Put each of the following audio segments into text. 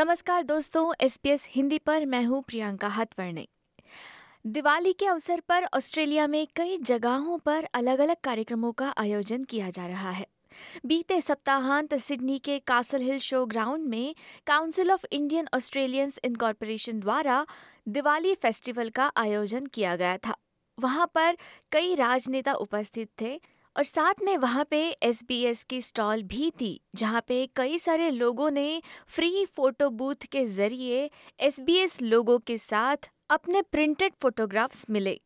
नमस्कार दोस्तों, एसपीएस हिंदी पर मैं हूँ प्रियंका हतवर्णे दिवाली के अवसर पर ऑस्ट्रेलिया में कई जगहों पर अलग अलग कार्यक्रमों का आयोजन किया जा रहा है। बीते सप्ताहांत सिडनी के कासल हिल शो ग्राउंड में Council of Indian Australians Incorporation द्वारा दिवाली फेस्टिवल का आयोजन किया गया था। वहाँ पर कई राजनेता उपस्थित थे और साथ में वहाँ पे एस बी एस की स्टॉल भी थी, जहाँ पे कई सारे लोगों ने फ्री फ़ोटो बूथ के ज़रिए एस बी एस लोगों के साथ अपने प्रिंटेड फोटोग्राफ्स मिले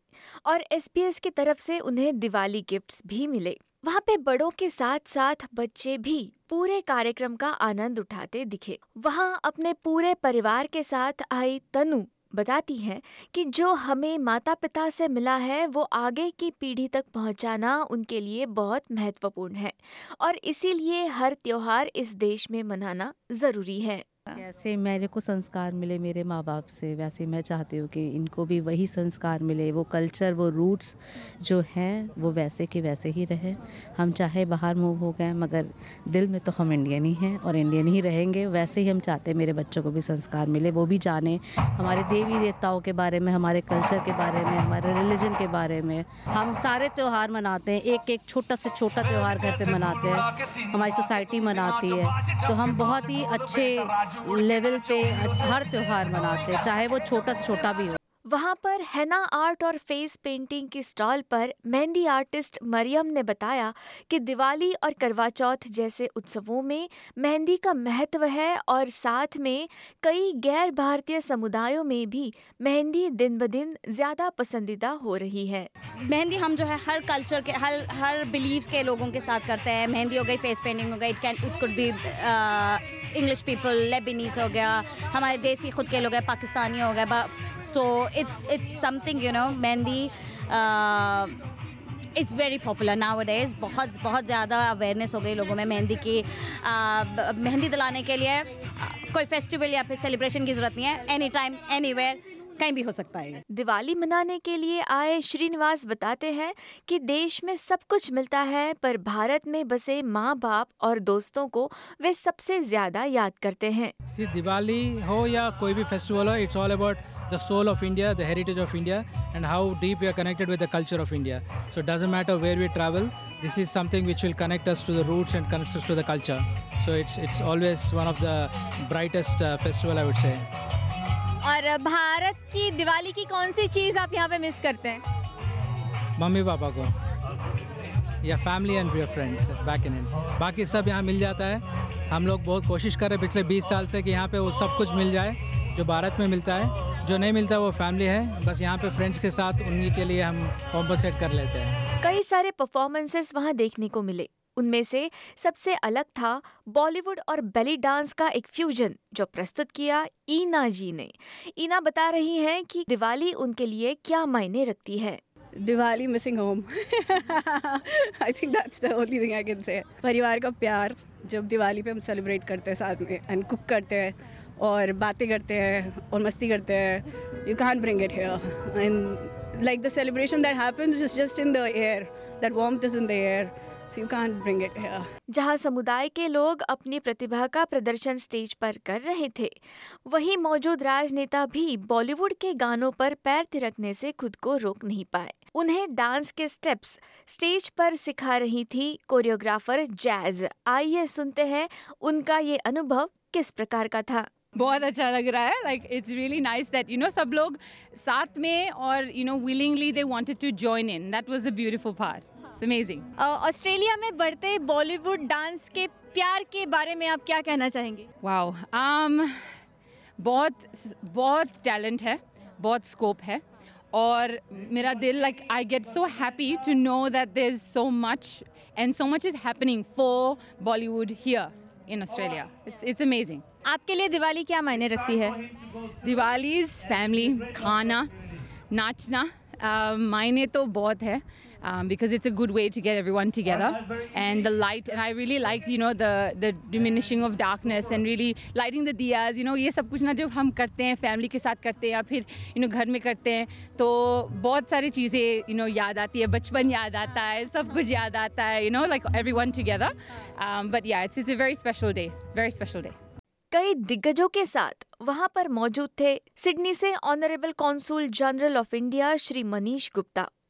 और SBS की तरफ़ से उन्हें दिवाली गिफ्ट्स भी मिले। वहाँ पे बड़ों के साथ साथ बच्चे भी पूरे कार्यक्रम का आनंद उठाते दिखे। वहाँ अपने पूरे परिवार के साथ आई तनु बताती हैं कि जो हमें माता पिता से मिला है, वो आगे की पीढ़ी तक पहुंचाना उनके लिए बहुत महत्वपूर्ण है और इसीलिए हर त्यौहार इस देश में मनाना ज़रूरी है। जैसे मेरे को संस्कार मिले मेरे माँ बाप से, वैसे मैं चाहती हूँ कि इनको भी वही संस्कार मिले, वो कल्चर वो रूट्स जो हैं, वो वैसे के वैसे ही रहे। हम चाहे बाहर मूव हो गए, मगर दिल में तो हम इंडियन ही हैं और इंडियन ही रहेंगे। वैसे ही हम चाहते हैं मेरे बच्चों को भी संस्कार मिले, वो भी जाने। हमारे देवी देवताओं के बारे में, हमारे कल्चर के बारे में, हमारे रिलीजन के बारे में। हम सारे त्यौहार मनाते हैं एक एक छोटा से छोटा त्यौहार घर पे मनाते हैं, हमारी सोसाइटी मनाती है। तो हम बहुत ही अच्छे लेवल पे हर त्यौहार मनाते हैं, चाहे वो छोटा से छोटा भी हो। वहाँ पर हैना आर्ट और फेस पेंटिंग की स्टॉल पर मेहंदी आर्टिस्ट मरियम ने बताया कि दिवाली और करवा चौथ जैसे उत्सवों में मेहंदी का महत्व है और साथ में कई गैर भारतीय समुदायों में भी मेहंदी दिन ब दिन ज़्यादा पसंदीदा हो रही है। मेहंदी हम जो है हर कल्चर के, हर हर बिलीव्स के लोगों के साथ करते हैं। मेहंदी हो गई फेस पेंटिंग हो गई it can it could be English people Lebanese हो गया, हमारे देसी खुद के लोग हैं, पाकिस्तानी हो गए तो it it's something you know mehndi is very popular nowadays बहुत बहुत ज़्यादा अवेयरनेस हो गई लोगों में मेहंदी की। मेहंदी दिलाने के लिए कोई फेस्टिवल या फिर सेलिब्रेशन की ज़रूरत नहीं है। एनी टाइम एनी वेयर कहीं भी हो सकता है। दिवाली मनाने के लिए आए श्रीनिवास बताते हैं कि देश में सब कुछ मिलता है पर भारत में बसे माँ बाप और दोस्तों को वे सबसे ज़्यादा याद करते हैं। दिवाली हो या कोई भी फेस्टिवल हो it's all about the soul of India the heritage of India and how deep you are connected with the culture of India so the matter where we travel this is something which will connect us to the roots and connect to the culture so it's it's always one of the brightest festival I would say और भारत की दिवाली की कौन सी चीज़ आप यहाँ पे miss करते हैं? Mummy papa को। या family and your friends back in बाकी सब यहाँ मिल जाता है। हम लोग बहुत कोशिश कर रहे हैं पिछले 20 साल से कि यहाँ पे वो सब कुछ मिल जाए जो भारत में मिलता है। जो नहीं मिलता वो फैमिली है। बस यहाँ पे फ्रेंड्स के साथ उन्हीं के लिए हम कॉम्पोसेट कर लेते हैं। कई सारे परफॉर्मेंसेस वहाँ देखने को मिले। उनमें से सबसे अलग था बॉलीवुड और बेली डांस का एक फ्यूजन, जो प्रस्तुत किया ईना जी ने। ईना बता रही हैं कि दिवाली उनके लिए क्या मायने रखती है। Diwali missing home I think that's the only thing I can say परिवार का प्यार, जब दिवाली पे हम सेलिब्रेट करते हैं साथ में एंड कुक करते हैं, और बातें करते हैं, और मस्ती करते हैं you can bring it here and like the celebration that happens is just in the air that warmth is in the air so you can't bring it here. जहाँ समुदाय के लोग अपनी प्रतिभा का प्रदर्शन स्टेज पर कर रहे थे वहीं मौजूद राजनेता भी बॉलीवुड के गानों पर पैर थिरकने से खुद को रोक नहीं पाए। उन्हें डांस के स्टेप्स स्टेज पर सिखा रही थी कोरियोग्राफर जैज। आइए सुनते हैं उनका ये अनुभव किस प्रकार का था। बहुत अच्छा लग रहा है like it's really nice that you know सब लोग साथ में और you know willingly they wanted to join in that was the beautiful part amazing Australia में बढ़ते बॉलीवुड डांस के प्यार के बारे में आप क्या कहना चाहेंगे? वाओ um, बहुत बहुत टैलेंट है बहुत स्कोप है और मेरा दिल like I get so happy to know that there is so much and so much is happening for Bollywood here in Australia it's it's amazing आपके लिए दिवाली क्या मायने रखती है? दिवाली फैमिली खाना नाचना uh, मायने तो बहुत है। Um, because it's a good way to get everyone together. And the light and I really like you know the the diminishing of darkness and really lighting the diyas you know ये सब कुछ ना जब हम करते हैं family के साथ करते हैं या फिर यू नो घर में करते हैं तो बहुत सारी चीज़ें यू नो याद आती है बचपन याद आता है सब कुछ याद आता है you know like everyone together but yeah it's it's a very special day very special day कई दिग्गजों के साथ वहाँ पर मौजूद थे सिडनी से honourable consul general of India Shri Manish Gupta.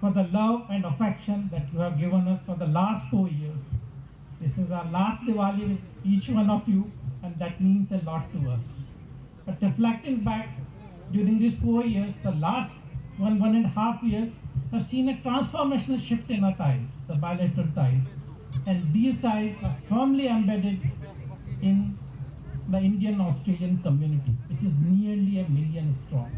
for the love and affection that you have given us for the last four years. This is our last Diwali with each one of you, and that means a lot to us. But reflecting back, during these four years, the last one, one and a half years, have seen a transformational shift in our ties, the bilateral ties. And these ties are firmly embedded in the Indian Australian community, which is nearly a million strong.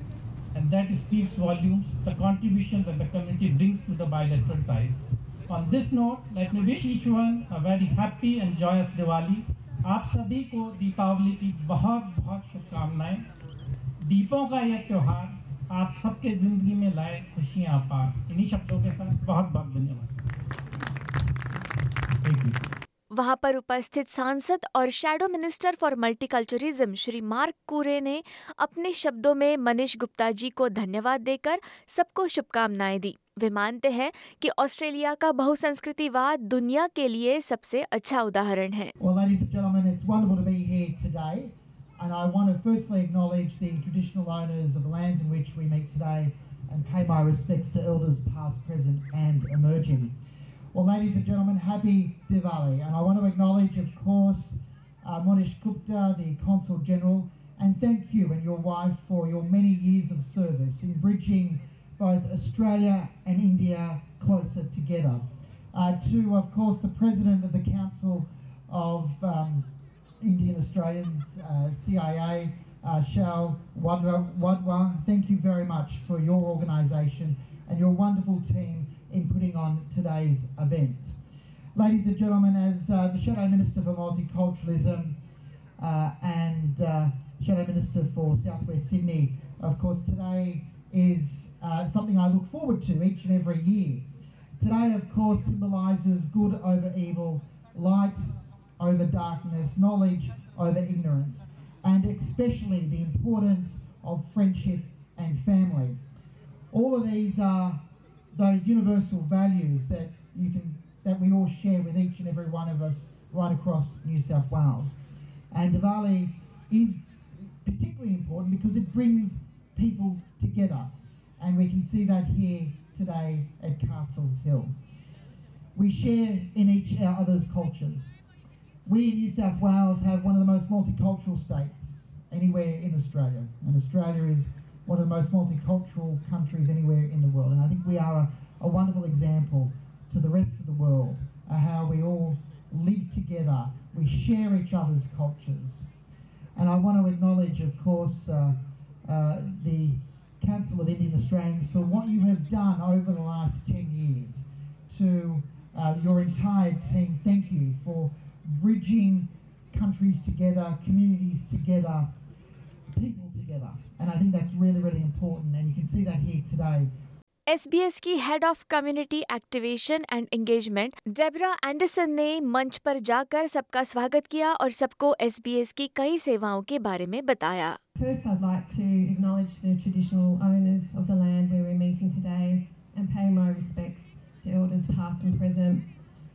And that speaks volumes, the contribution that the community brings to the bilateral ties. On this note, let me wish each one a very happy and joyous Diwali. आप सभी को दीपावली की बहुत बहुत शुभकामनाएँ दीपों का यह त्योहार आप सबके ज़िंदगी में लाए खुशियाँ पार इन्हीं शब्दों के साथ बहुत बहुत धन्यवाद Thank you. वहाँ पर उपस्थित सांसद और shadow minister for multiculturalism Shri Mark Coure ने अपने शब्दों में मनीष गुप्ता जी को धन्यवाद देकर सबको शुभकामनाएँ दी वे मानते हैं कि ऑस्ट्रेलिया का बहुसंस्कृतिवाद दुनिया के लिए सबसे अच्छा उदाहरण है well. Well, ladies and gentlemen, happy Diwali. And I want to acknowledge, of course, uh, Monish Gupta, the Consul General, and thank you and your wife for your many years of service in bridging both Australia and India closer together. Uh, to, of course, the President of the Council of um, Indian Australians, uh, CIA, uh, Shal Wadwa, Wadwa, thank you very much for your organisation and your wonderful team in putting on today's event. Ladies and gentlemen, as uh, the Shadow Minister for Multiculturalism uh, and uh, Shadow Minister for Southwest Sydney, of course, today is uh, something I look forward to each and every year. Today, of course, symbolises good over evil, light over darkness, knowledge over ignorance, and especially the importance of friendship and family. All of these are those universal values that you can that we all share with each and every one of us right across New South Wales. And Diwali is particularly important because it brings people together. And we can see that here today at Castle Hill. We share in each other's cultures. We in New South Wales have one of the most multicultural states anywhere in Australia. And Australia is one of the most multicultural countries anywhere in the world. And I think we are a, a wonderful example to the rest of the world of how we all live together, we share each other's cultures. And I want to acknowledge, of course, uh, uh, the Council of Indian Australians for what you have done over the last 10 years to uh, your entire team. Thank you for bridging countries together, communities together, people together. And I think that's really, really important. And you can see that here today. SBS की head of community activation and engagement Debra Anderson ने मंच पर जाकर सबका स्वागत किया और सबको एसबीएस की कई सेवाओं के बारे में बताया First, I'd like to acknowledge the traditional owners of the land where we're meeting today and pay my respects to elders past and present.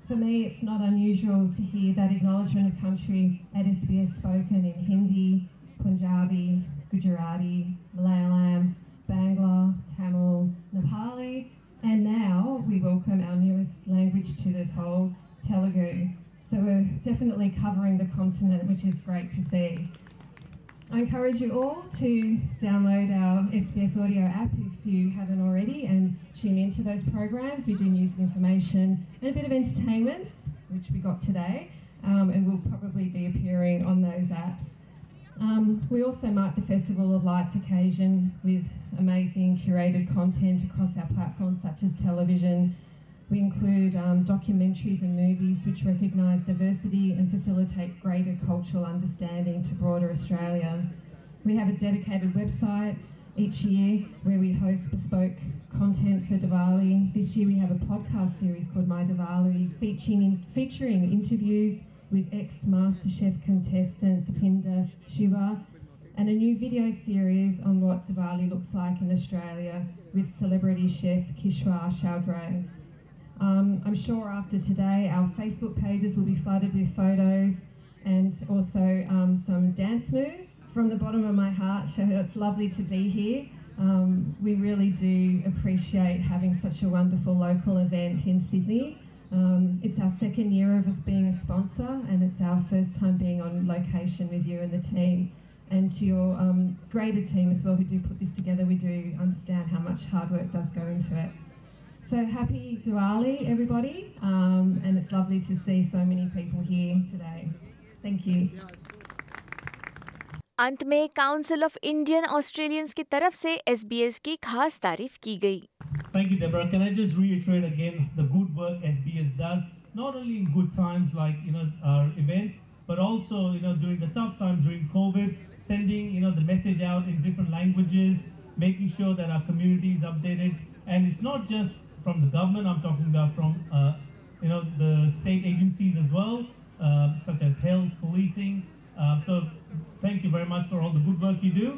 For me, it's not unusual to hear that acknowledgement of country at SBS spoken in Hindi, Punjabi, Gujarati, Malayalam, Bangla, Tamil, Nepali, and now we welcome our newest language to the fold, Telugu. So we're definitely covering the continent, which is great to see. I encourage you all to download our SBS audio app if you haven't already and tune into those programs. We do news and information and a bit of entertainment, which we got today, um, and we'll probably be appearing on those apps. Um, we also mark the Festival of Lights occasion with amazing curated content across our platforms such as television. We include um, documentaries and movies which recognise diversity and facilitate greater cultural understanding to broader Australia. We have a dedicated website each year where we host bespoke content for Diwali. This year we have a podcast series called My Diwali featuring, featuring interviews with ex-MasterChef contestant Dipinda Shiva and a new video series on what Diwali looks like in Australia with celebrity chef Kishwar Chaudhry. Um, I'm sure after today our Facebook pages will be flooded with photos and also um, some dance moves. From the bottom of my heart, it's lovely to be here. Um, we really do appreciate having such a wonderful local event in Sydney. Um, it's our second year of us being a sponsor, and it's our first time being on location with you and the team. And to your um, greater team as well, who do put this together, we do understand how much hard work does go into it. So happy Diwali, everybody, um, and it's lovely to see so many people here today. Thank you. अंत में council of Indian Australians की तरफ से SBS की खास तारीफ की गई Thank you, Deborah. Can I just reiterate again the good work SBS does, not only in good times like you know our events, but also you know during the tough times during COVID, sending you know the message out in different languages, making sure that our community is updated, and it's not just from the government. I'm talking about from uh, you know the state agencies as well, uh, such as health, policing. Uh, so thank you very much for all the good work you do.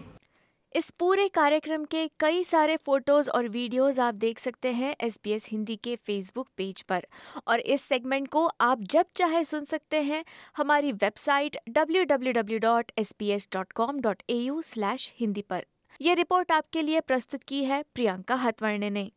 इस पूरे कार्यक्रम के कई सारे photos और videos आप देख सकते हैं एसपीएस हिंदी के फेसबुक पेज पर। और इस सेगमेंट को आप जब चाहे सुन सकते हैं हमारी वेबसाइट www.sbs.com.au/hindi पर। यह रिपोर्ट आपके लिए प्रस्तुत की है प्रियंका हतवर्णे ने।